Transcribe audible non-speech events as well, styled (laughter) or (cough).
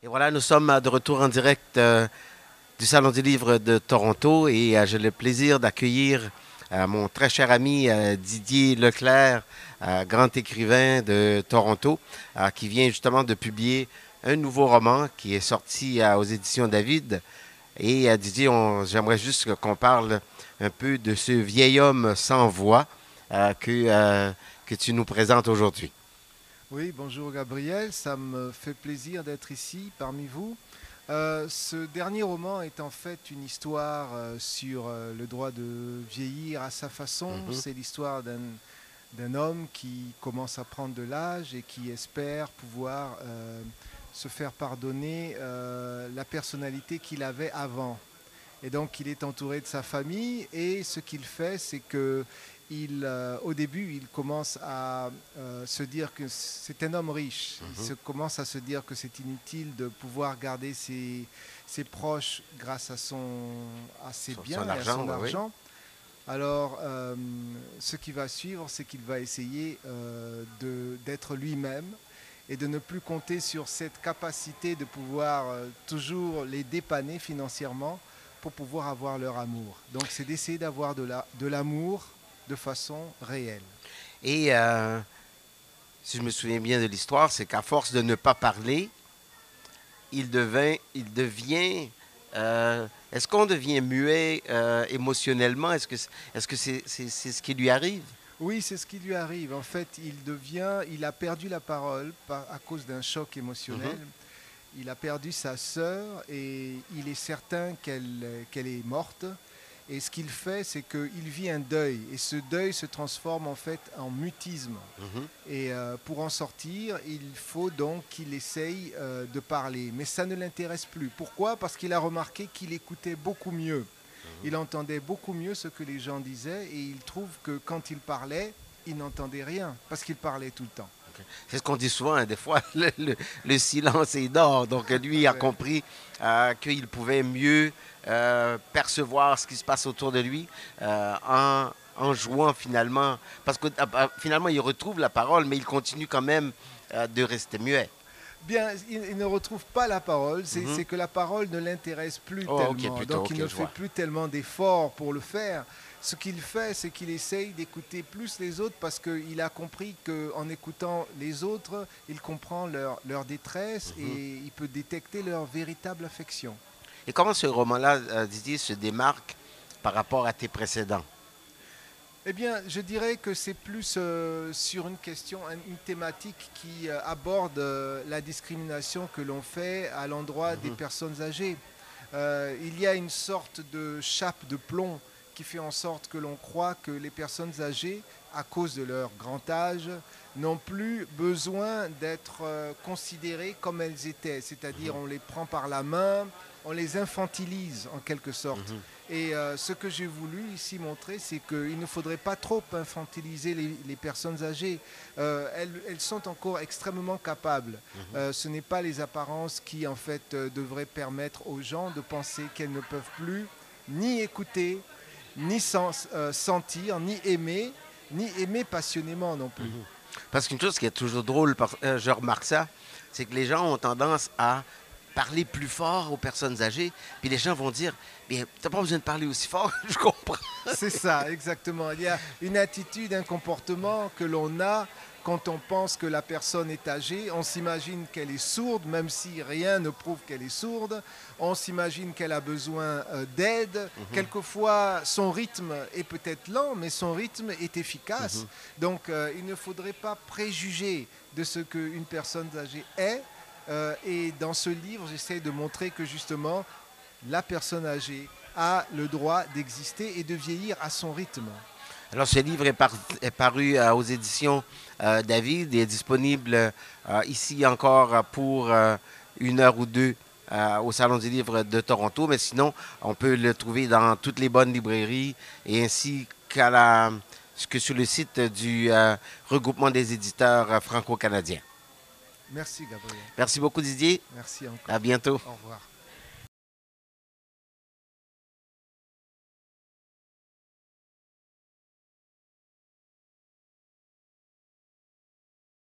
Et voilà, nous sommes de retour en direct euh, du Salon du Livre de Toronto et euh, j'ai le plaisir d'accueillir euh, mon très cher ami Didier Leclerc, grand écrivain de Toronto, qui vient justement de publier un nouveau roman qui est sorti aux éditions David. Et Didier, j'aimerais juste qu'on parle un peu de ce vieil homme sans voix que, que tu nous présentes aujourd'hui. Oui, bonjour Gabriel, ça me fait plaisir d'être ici parmi vous. Euh, ce dernier roman est en fait une histoire euh, sur euh, le droit de vieillir à sa façon. Mhm. C'est l'histoire d'un homme qui commence à prendre de l'âge et qui espère pouvoir se faire pardonner la personnalité qu'il avait avant. Et donc il est entouré de sa famille et ce qu'il fait, c'est que il, euh, au début, il commence à euh, se dire que c'est un homme riche. Il mhm. se commence à se dire que c'est inutile de pouvoir garder ses, ses, proches grâce à, son, à ses biens et à son argent. Alors, euh, ce qui va suivre, c'est qu'il va essayer d'être lui-même et de ne plus compter sur cette capacité de pouvoir toujours les dépanner financièrement pour pouvoir avoir leur amour. Donc, c'est d'essayer d'avoir de l'amour de façon réelle. Et euh, si je me souviens bien de l'histoire, c'est qu'à force de ne pas parler, il, devint, il devient... Euh, est-ce qu'on devient muet euh, émotionnellement? Est-ce que c'est -ce, que c'est ce qui lui arrive? Oui, c'est ce qui lui arrive. En fait, il devient, il a perdu la parole à cause d'un choc émotionnel. Mhm. Il a perdu sa sœur et il est certain qu'elle qu'elle est morte. Et ce qu'il fait, c'est qu'il vit un deuil. Et ce deuil se transforme en fait en mutisme. Mhm. Et euh, pour en sortir, il faut donc qu'il essaye euh, de parler. Mais ça ne l'intéresse plus. Pourquoi? Parce qu'il a remarqué qu'il écoutait beaucoup mieux. Mhm. Il entendait beaucoup mieux ce que les gens disaient. Et il trouve que quand il parlait, il n'entendait rien. Parce qu'il parlait tout le temps. C'est ce qu'on dit souvent, hein, des fois, (laughs) le, silence est d'or. Donc lui a compris euh, qu'il pouvait mieux euh, percevoir ce qui se passe autour de lui euh, en, jouant finalement. Parce que finalement, il retrouve la parole, mais il continue quand même de rester muet. Bien, il, ne retrouve pas la parole, c'est mhm. que la parole ne l'intéresse plus oh, tellement. Donc il ne fait plus tellement d'efforts pour le faire. Ce qu'il fait, c'est qu'il essaye d'écouter plus les autres parce qu'il a compris qu'en écoutant les autres, il comprend leur, leur détresse mhm. et il peut détecter leur véritable affection. Et comment ce roman-là, euh, Didier, se démarque par rapport à tes précédents? Eh bien, je dirais que c'est plus euh, sur une question, une thématique qui euh, aborde la discrimination que l'on fait à l'endroit des mhm. personnes âgées. il y a une sorte de chape de plomb qui fait en sorte que l'on croit que les personnes âgées, à cause de leur grand âge, n'ont plus besoin d'être euh, considérées comme elles étaient. C'est-à-dire mhm. on les prend par la main, on les infantilise en quelque sorte. Mhm. Et euh, ce que j'ai voulu ici montrer, c'est qu'il ne faudrait pas trop infantiliser les, personnes âgées. Euh, elles, sont encore extrêmement capables. Mhm. ce n'est pas les apparences qui, en fait, devraient permettre aux gens de penser qu'elles ne peuvent plus ni écouter, ni euh, sentir, ni aimer, ni aimer passionnément non plus. Mhm. Parce qu'une chose qui est toujours drôle, euh, je remarque ça, c'est que les gens ont tendance à parler plus fort aux personnes âgées, puis les gens vont dire, mais t'as pas besoin de parler aussi fort, (laughs) je comprends. C'est ça, exactement. Il y a une attitude, un comportement que l'on a quand on pense que la personne est âgée, on s'imagine qu'elle est sourde, même si rien ne prouve qu'elle est sourde. On s'imagine qu'elle a besoin euh, d'aide. Mhm. Quelquefois, son rythme est peut-être lent, mais son rythme est efficace. Mhm. Donc, euh, il ne faudrait pas préjuger de ce qu'une personne âgée est. Euh, et dans ce livre, j'essaie de montrer que justement, la personne âgée a le droit d'exister et de vieillir à son rythme. Alors, ce livre est, paru euh, aux éditions euh, David et est disponible ici encore pour une heure ou deux au Salon du Livre de Toronto. Mais sinon, on peut le trouver dans toutes les bonnes librairies et ainsi qu'à la, que sur le site du regroupement des éditeurs franco-canadiens. Merci, Gabriel. Merci beaucoup, Didier. Merci encore. À bientôt. Au revoir.